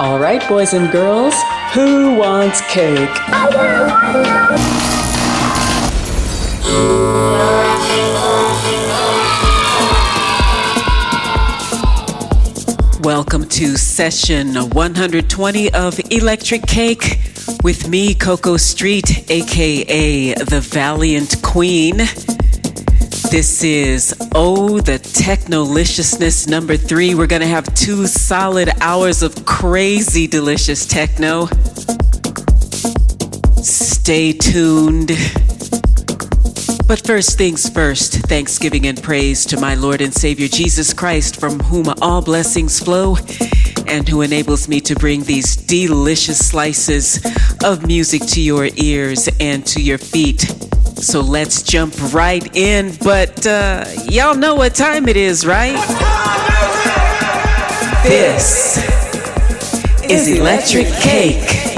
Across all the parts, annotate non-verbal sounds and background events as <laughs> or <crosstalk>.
All right, boys and girls, who wants cake? Welcome to session 120 of Electrik Cake with me, Coco Street, aka the Valiant Queen. This is Oh, the Technoliciousness number three. We're to have two solid hours of crazy delicious techno. Stay tuned. But first things first, thanksgiving and praise to my Lord and Savior Jesus Christ, from whom all blessings flow, and who enables me to bring these delicious slices of music to your ears and to your feet. So let's jump right in. But uh, y'all know what time it is, right? This is Electrik Cake.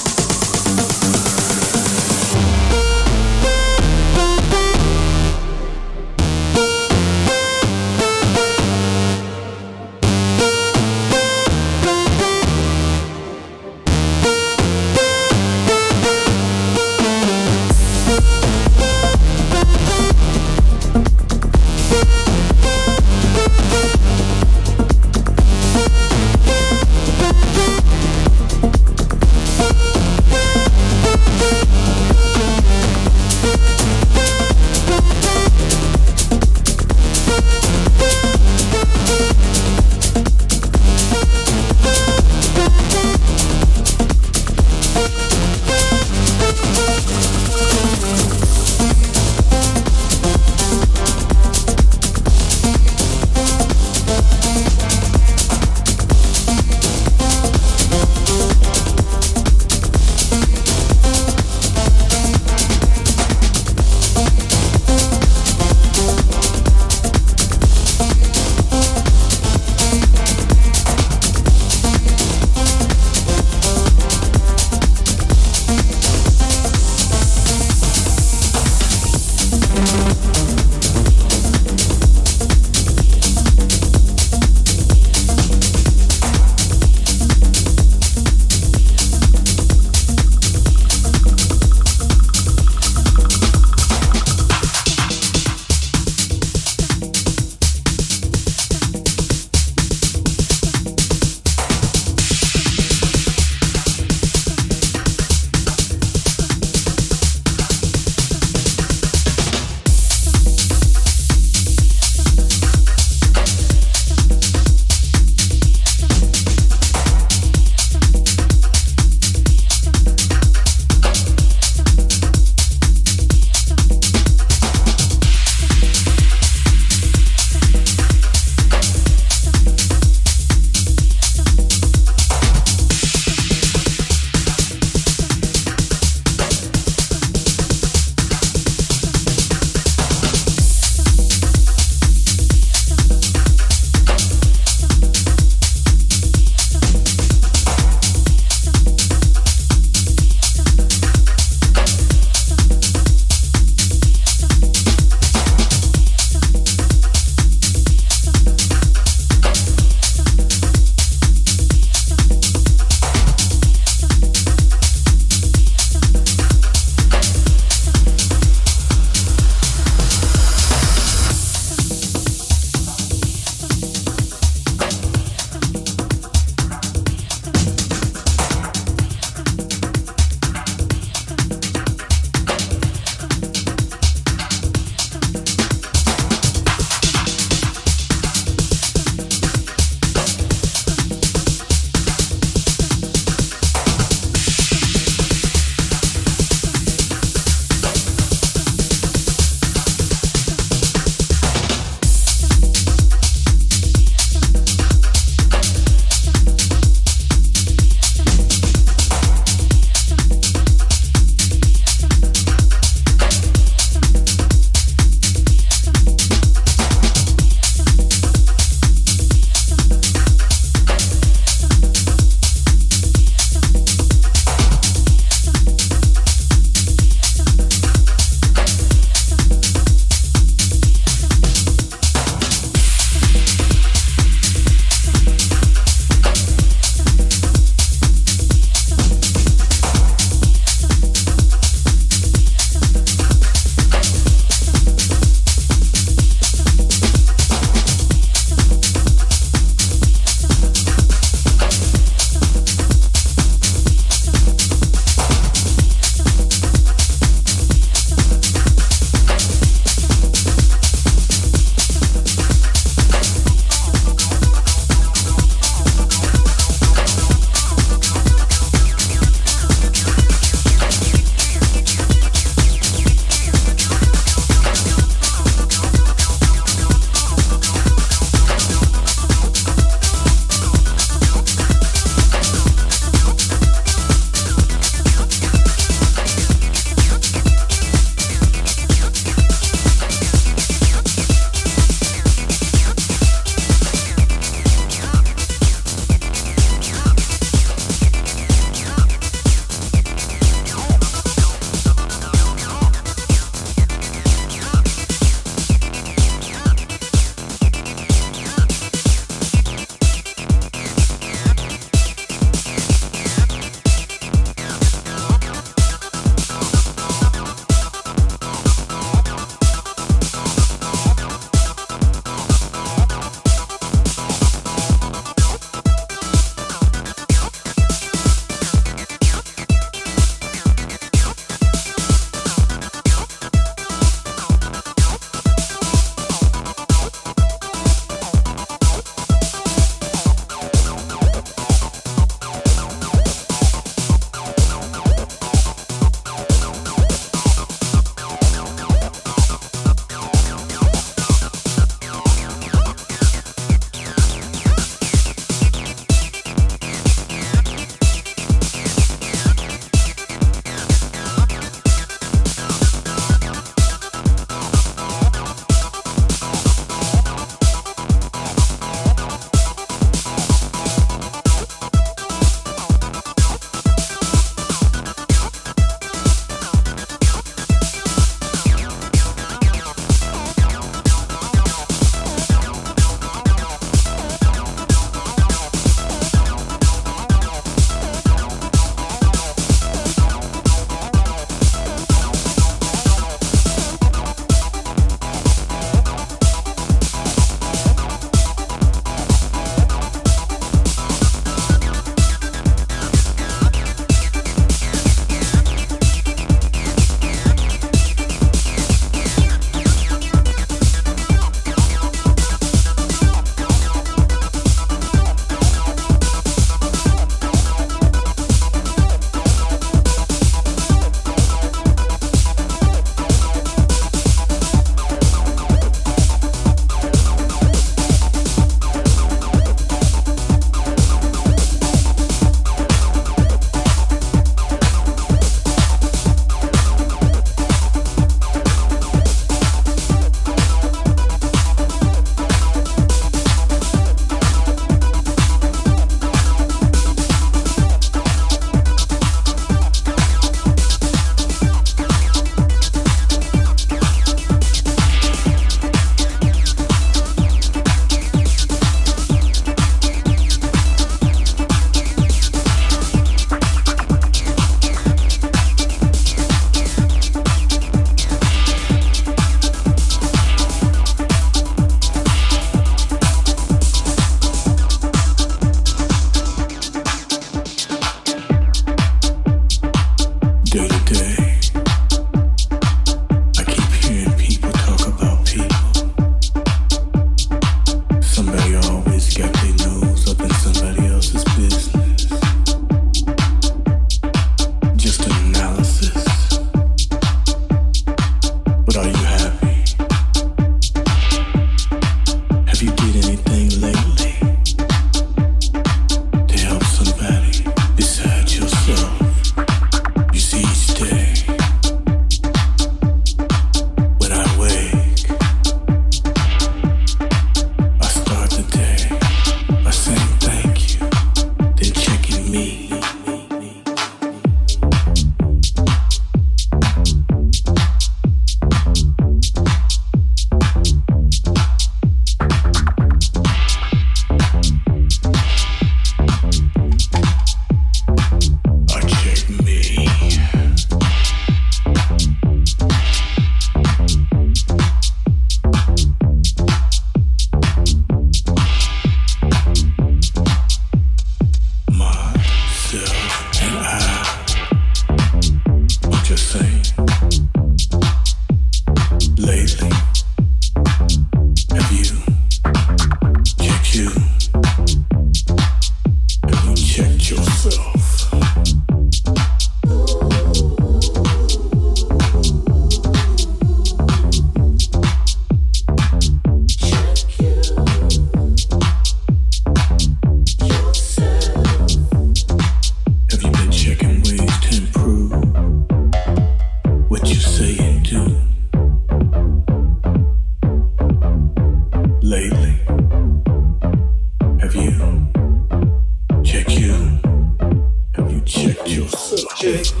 chick.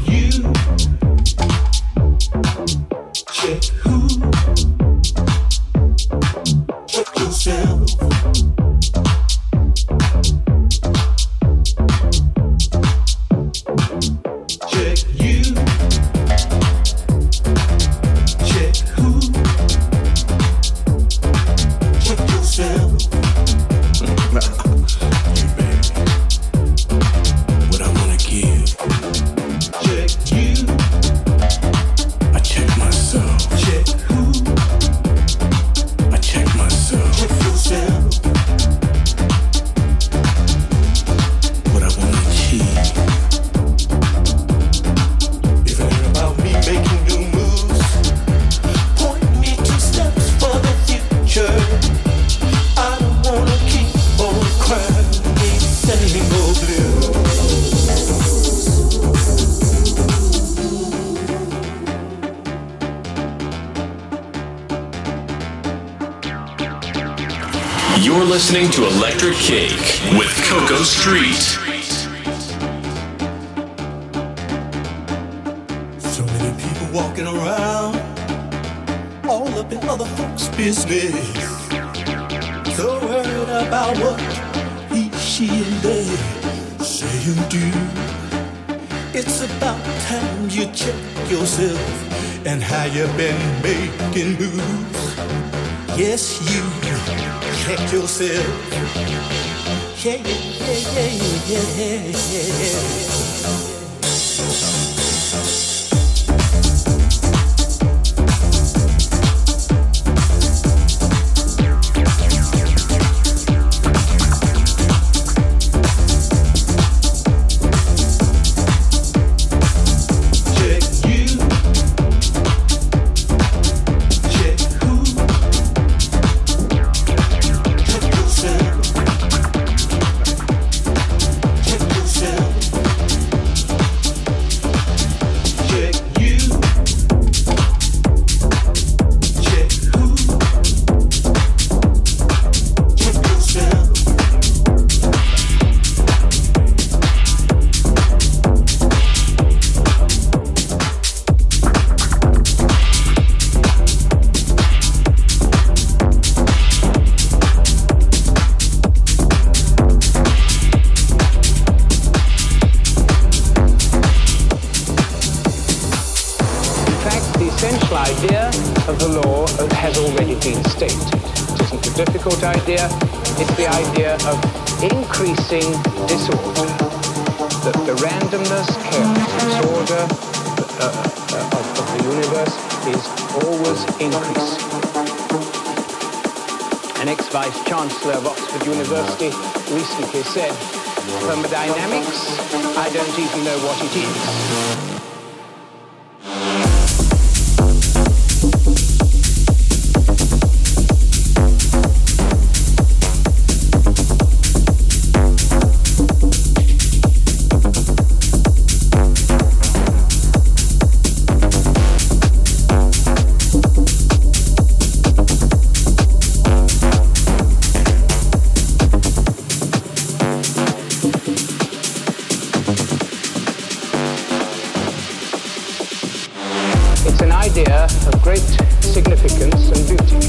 here of great significance and beauty,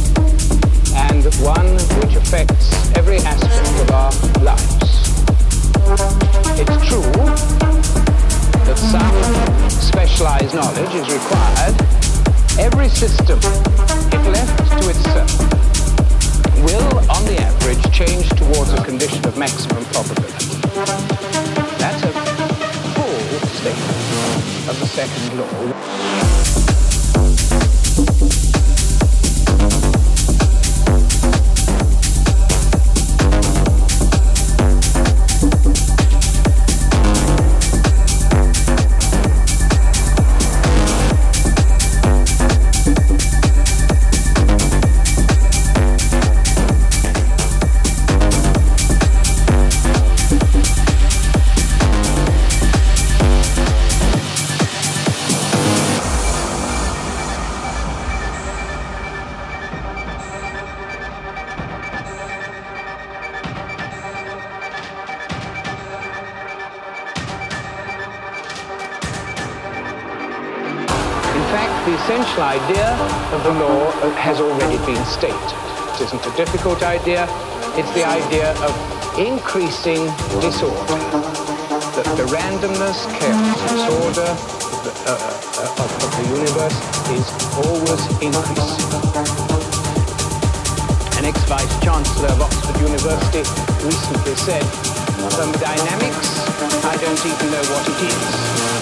and one which affects every aspect of our lives. It's true that some specialized knowledge is required. Every system, if left to itself, will, on the average, change towards a condition of maximum probability. That's a full statement of the second law. Difficult idea. It's the idea of increasing disorder. The, the randomness, chaos, disorder of the, uh, uh, of, of the universe is always increasing. An ex-vice chancellor of Oxford University recently said, thermodynamics, I don't even know what it is.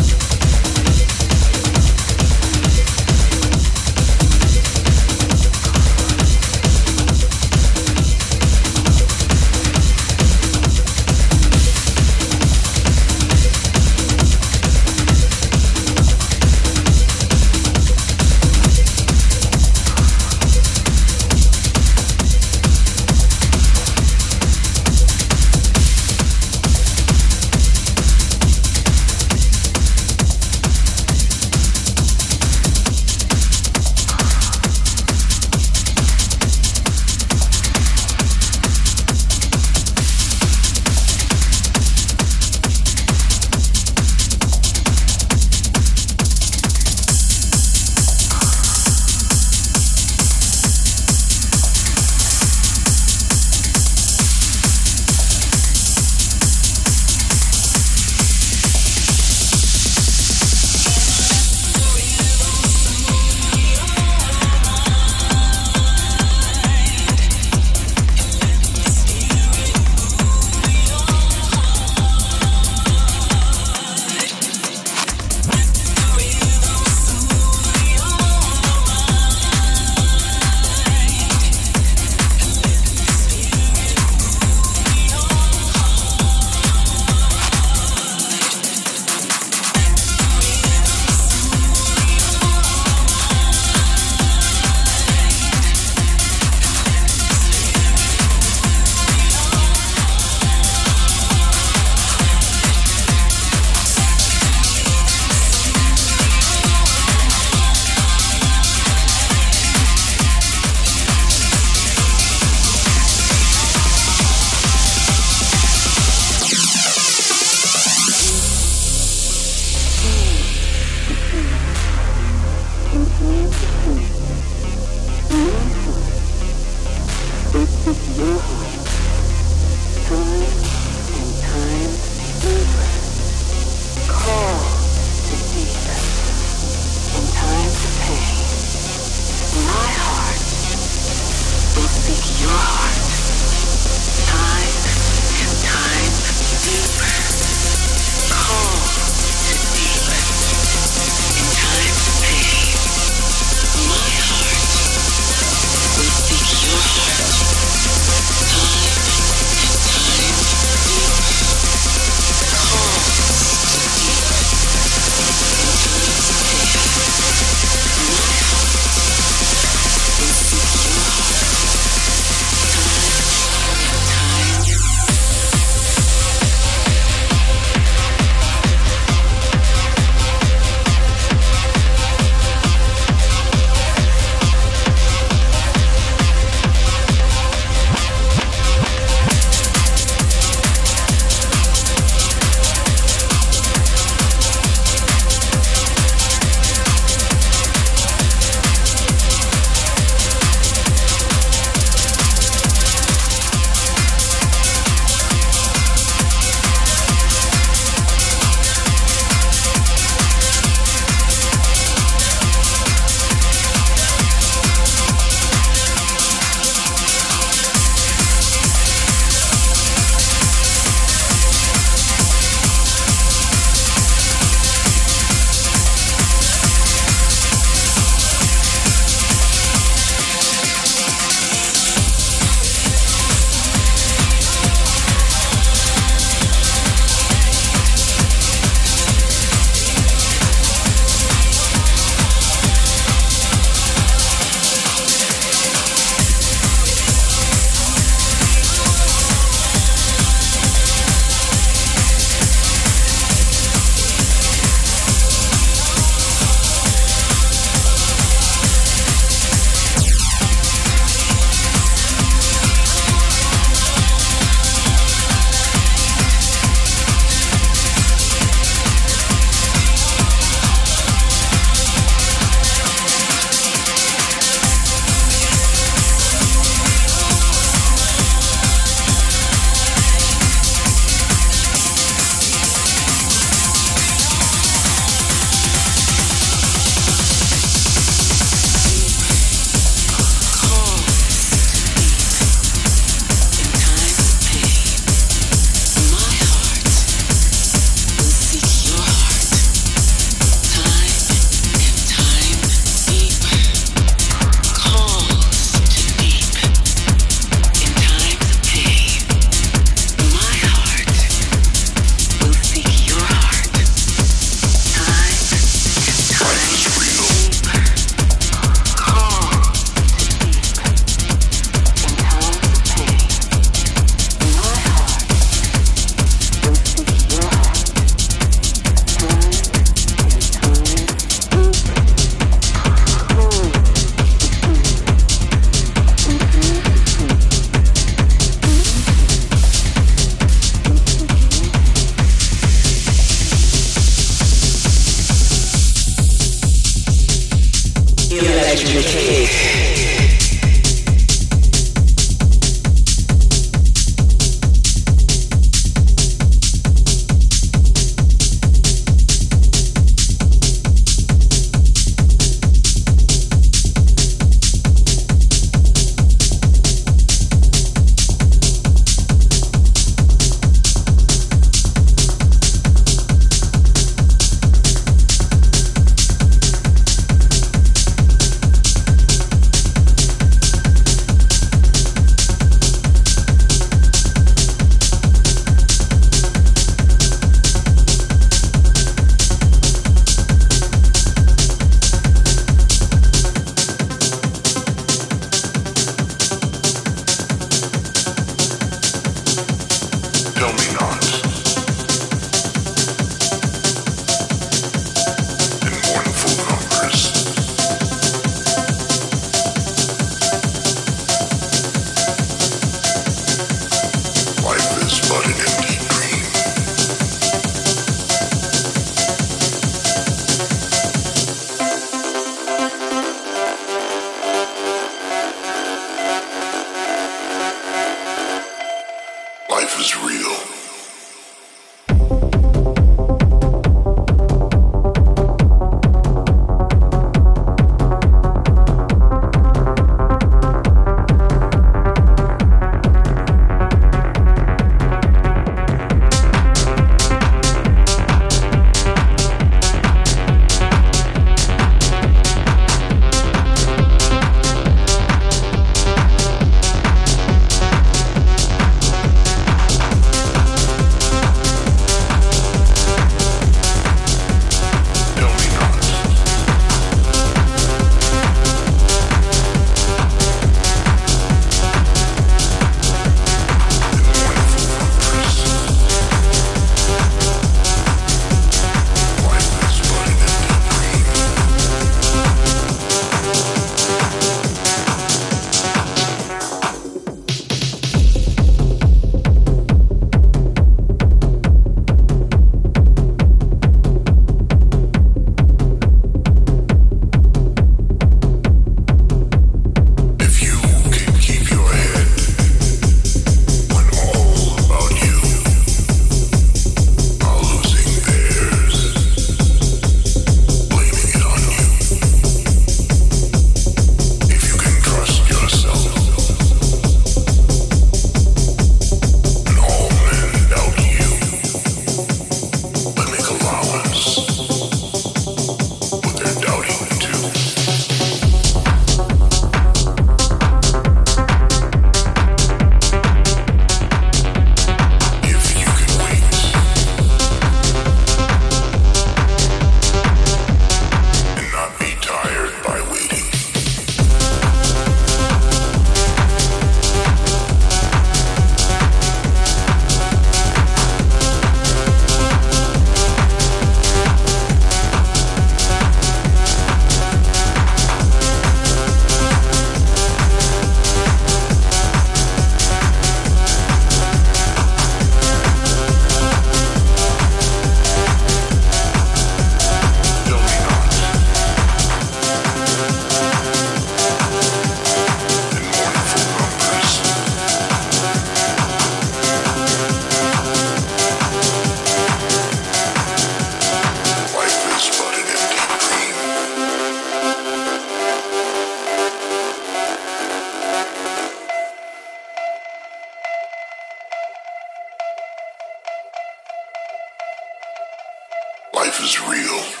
Is real.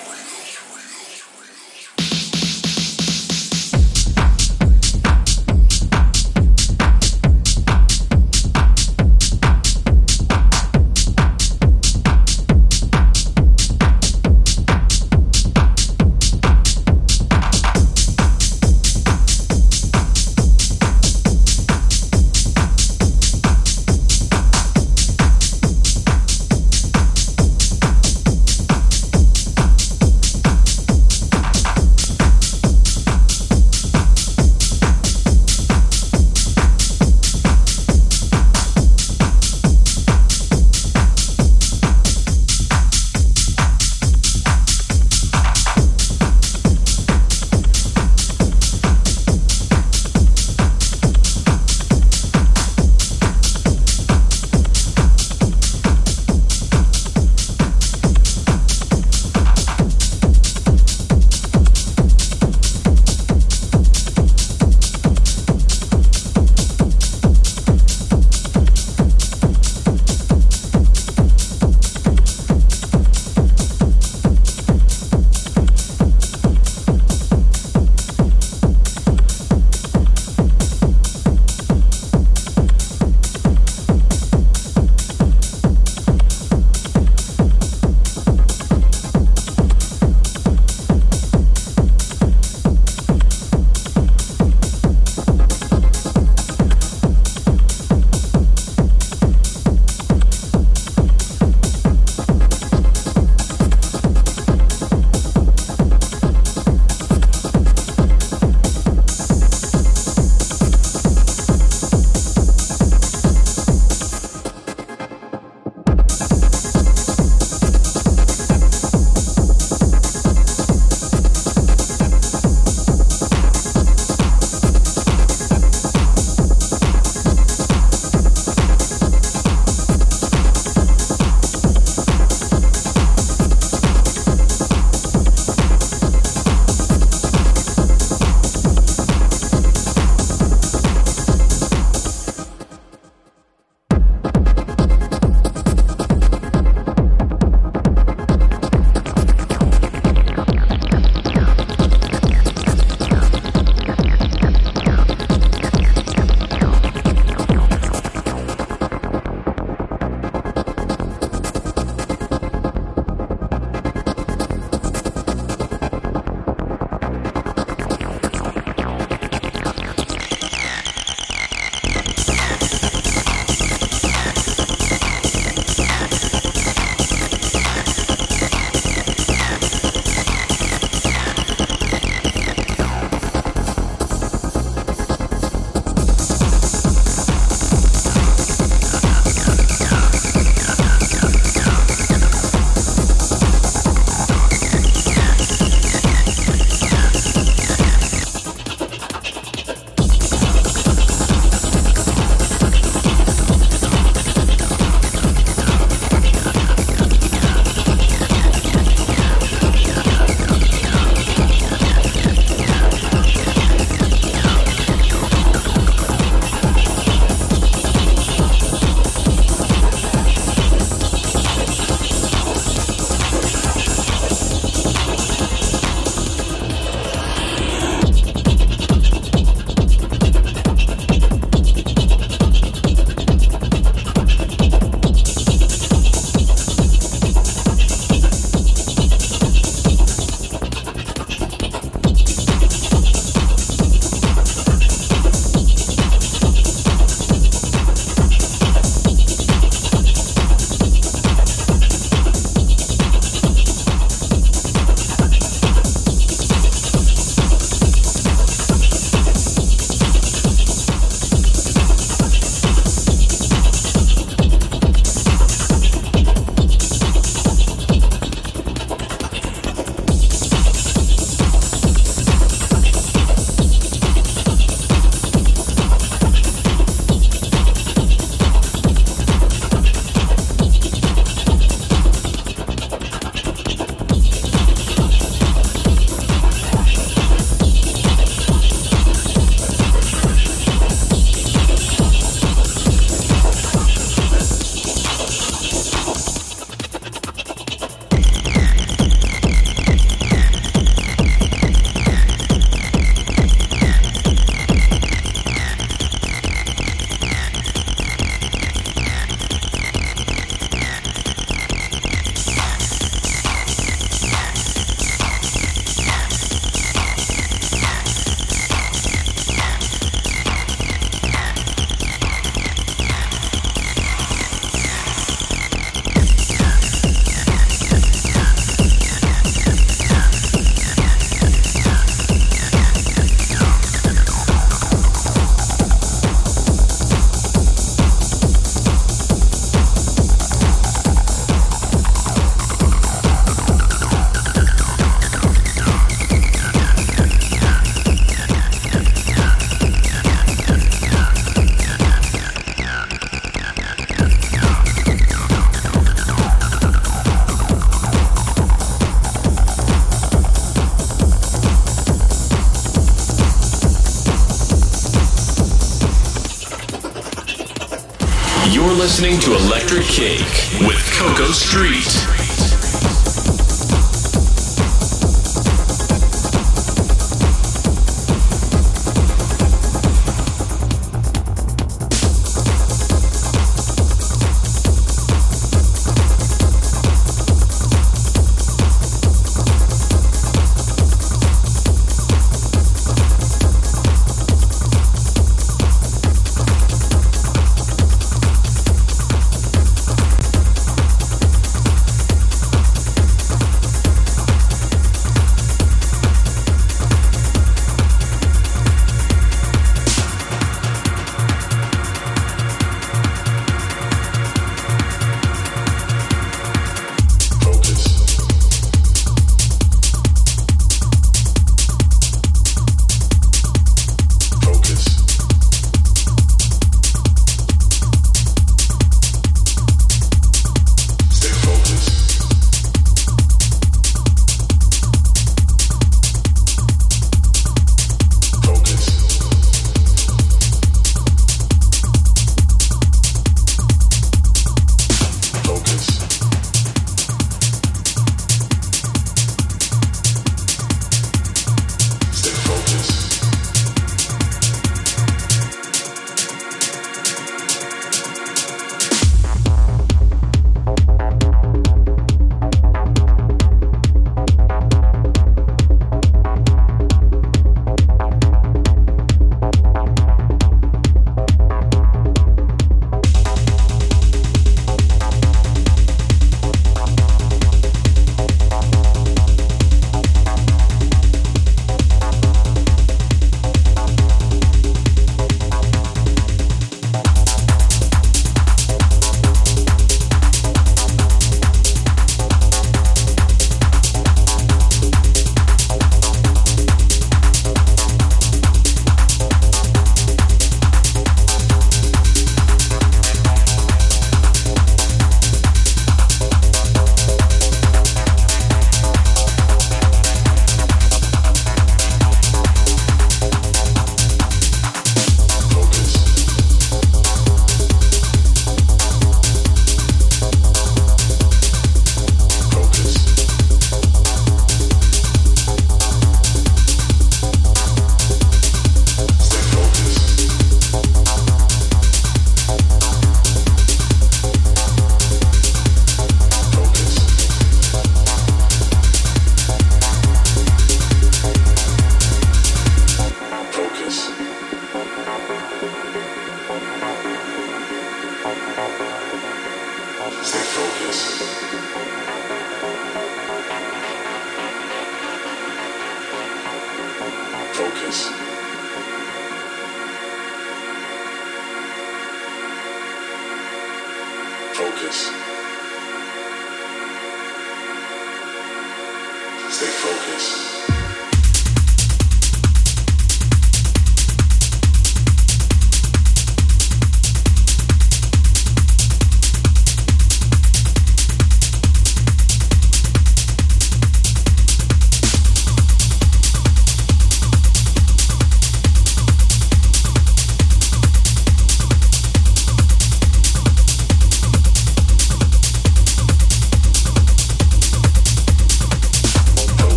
Listening to Electrik Cake with Coco Street.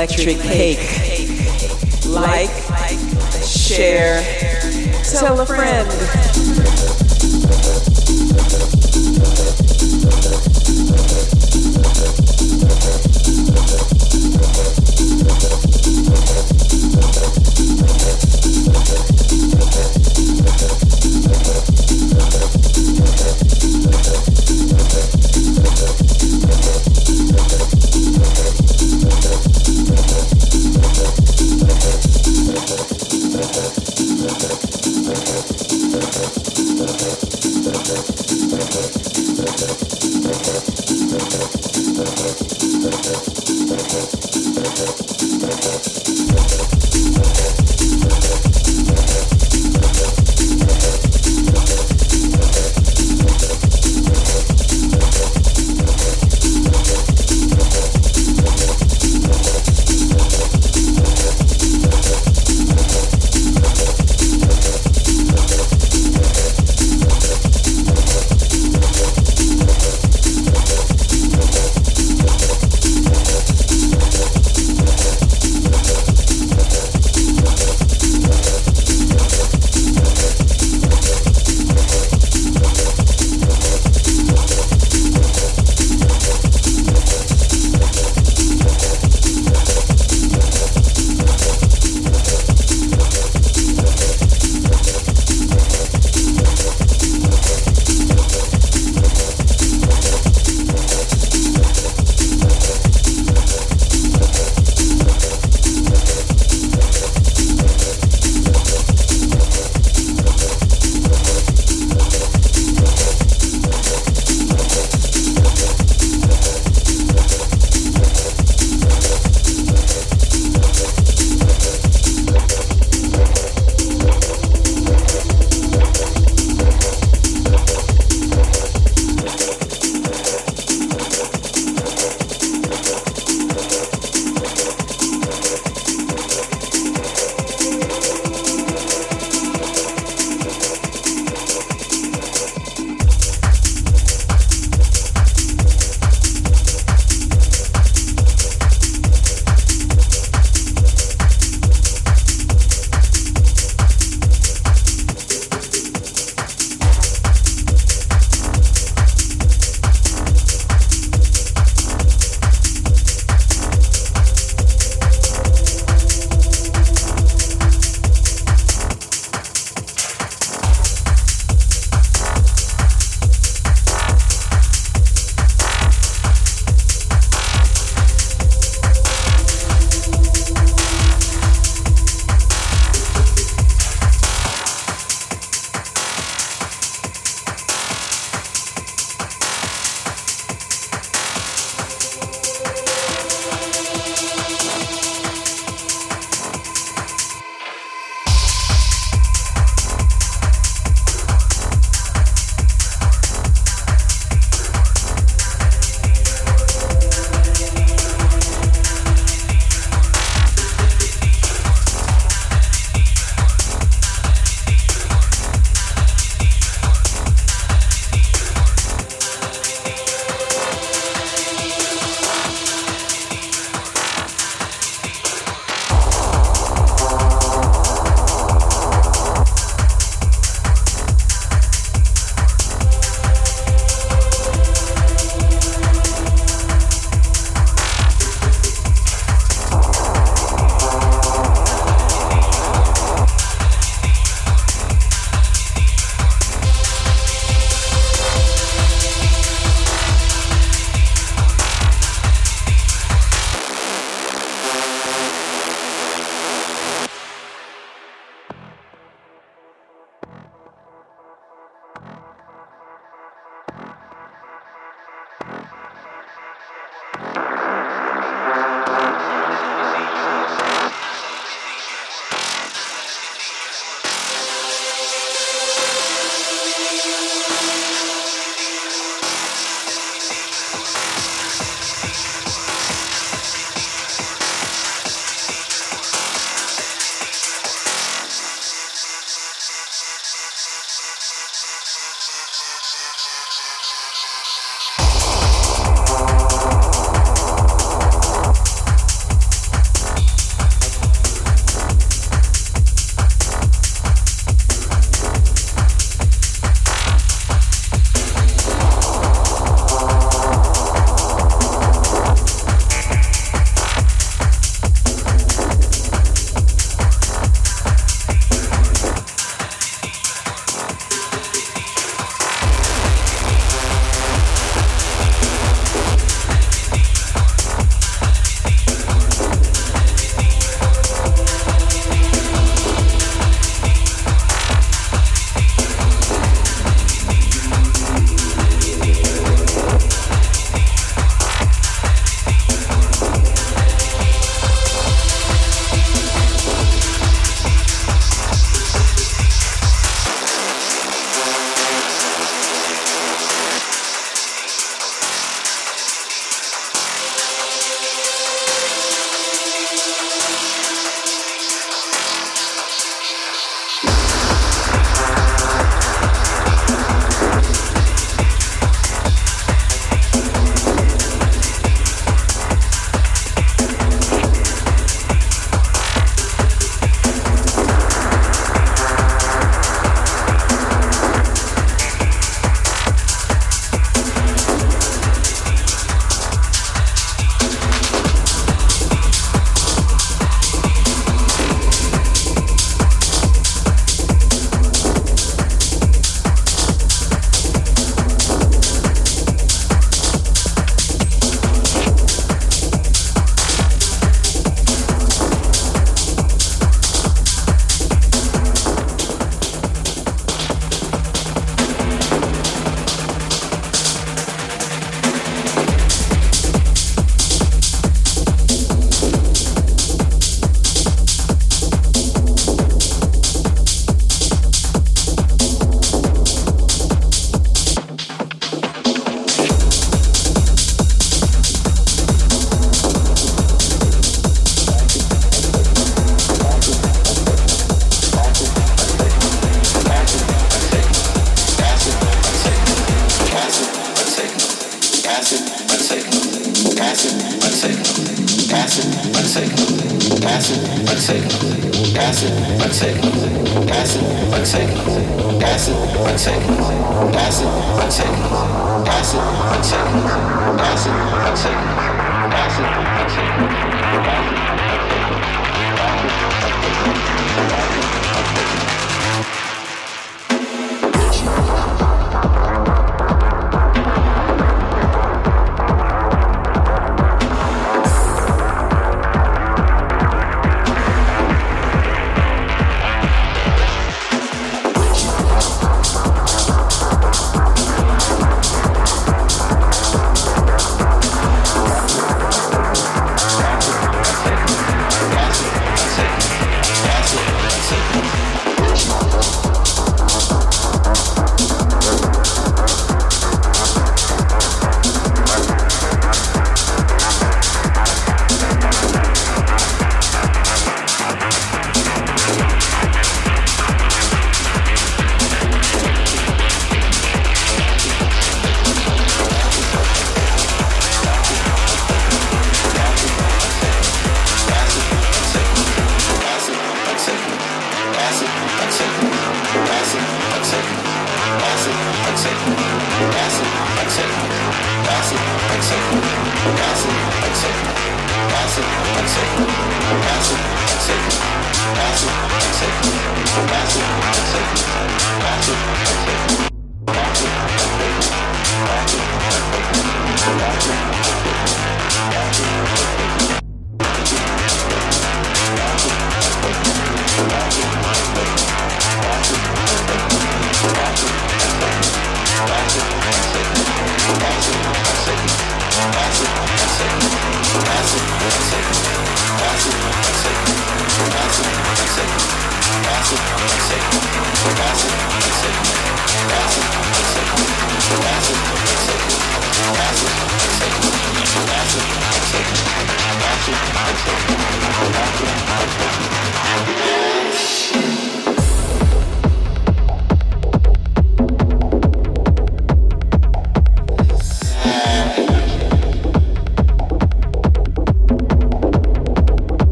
Electrik Cake. Like, share, tell a friend.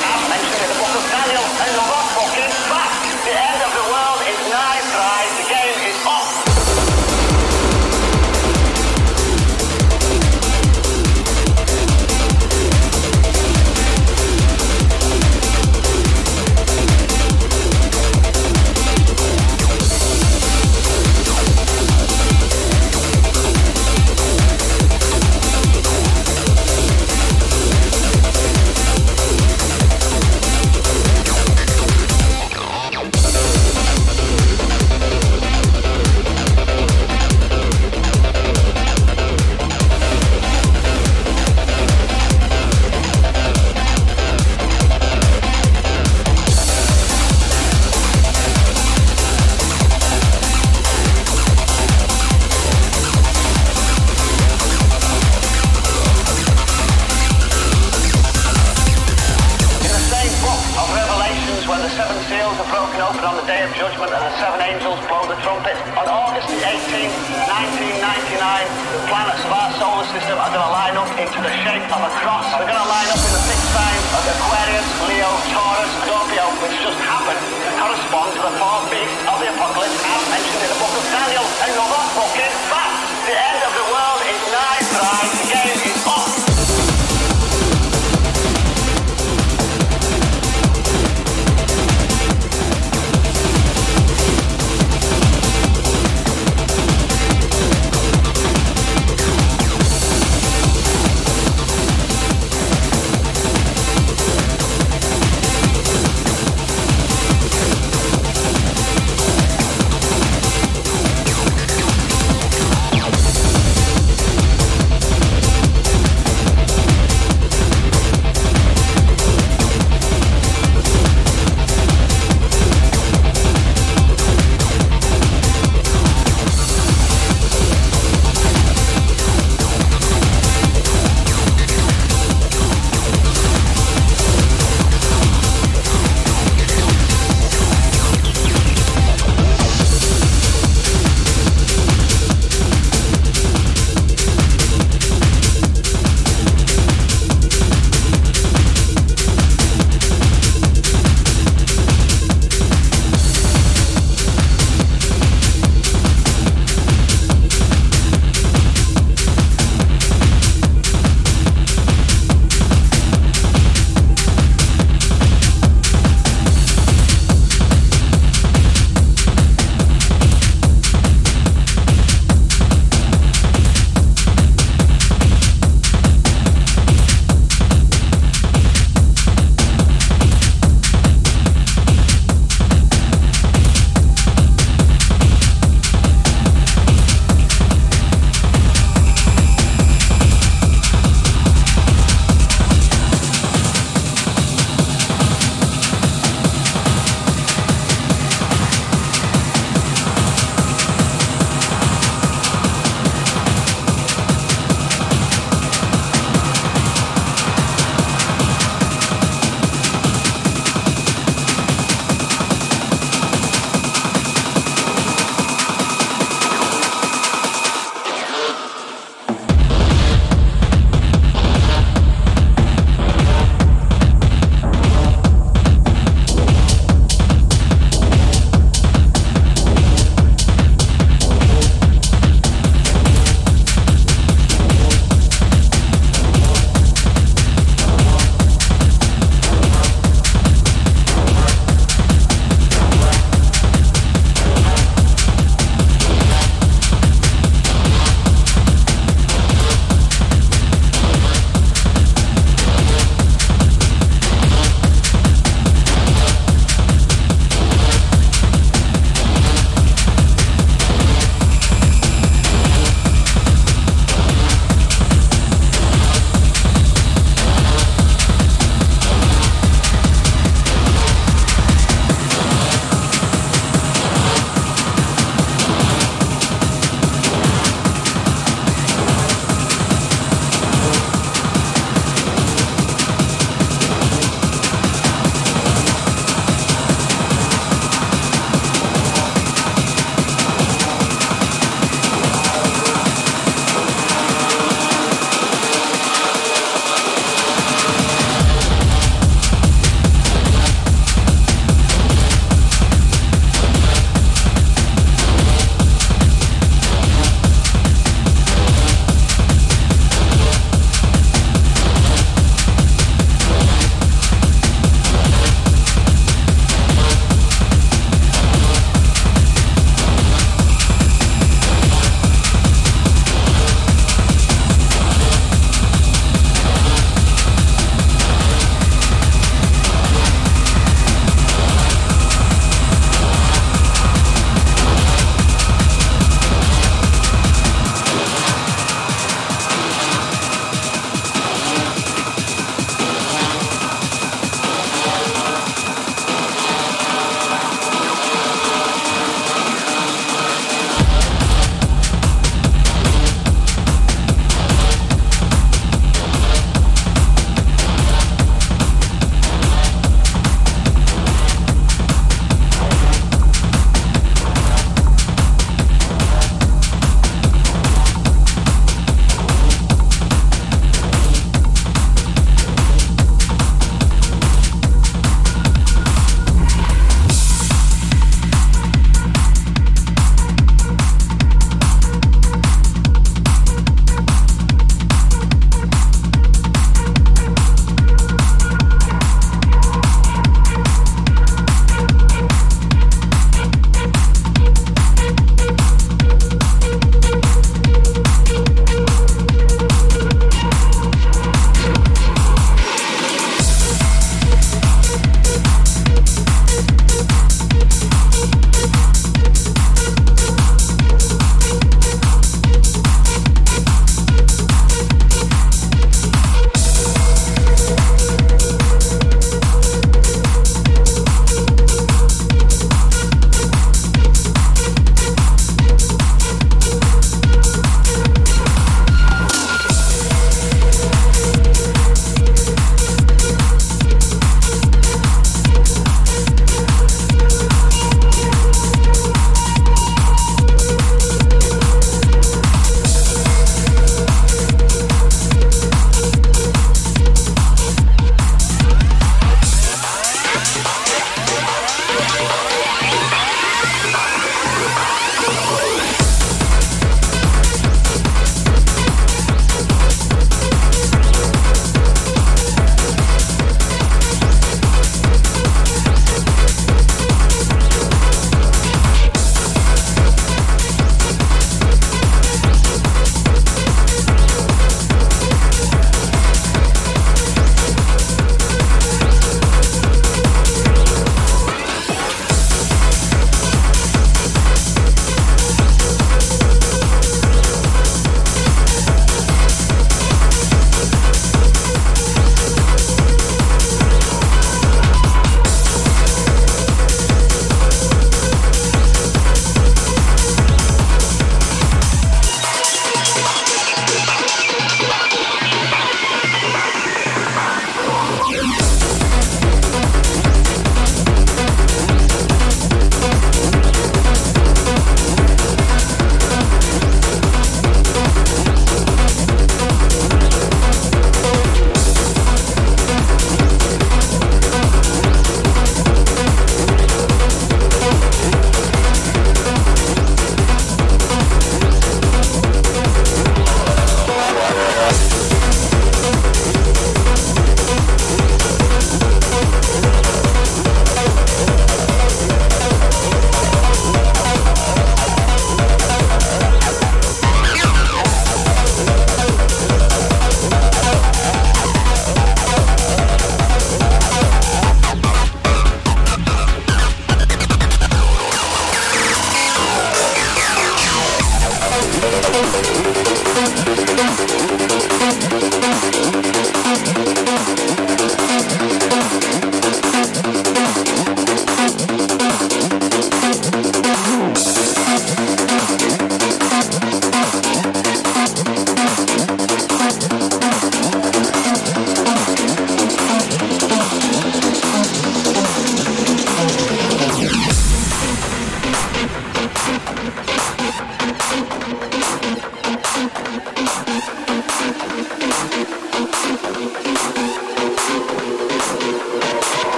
The apocalypse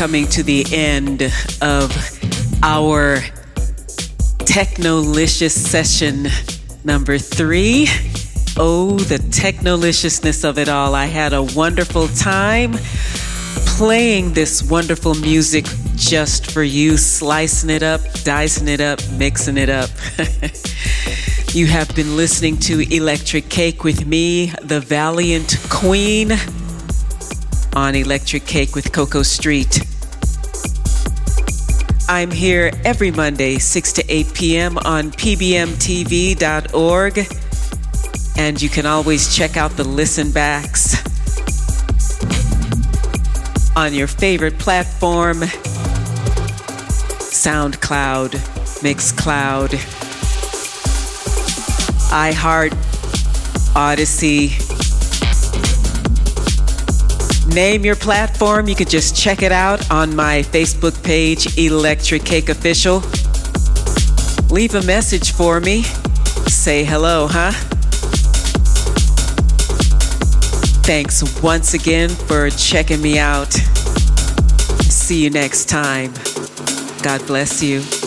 coming to the end of our Technolicious session number three. Oh, the technoliciousness of it all. I had a wonderful time playing this wonderful music just for you, slicing it up, dicing it up, mixing it up. <laughs> you have been listening to Electrik Cake with me, the Valiant Queen on Electrik Cake with Coco Street. I'm here every Monday, 6 to 8 p.m. on pbmtv.org. And you can always check out the listen backs on your favorite platform SoundCloud, Mixcloud, iHeart, Odysee Name your platform. You can just check it out on my Facebook page, Electrik Cake Official. Leave a message for me. Say hello, huh? Thanks once again for checking me out. See you next time. God bless you.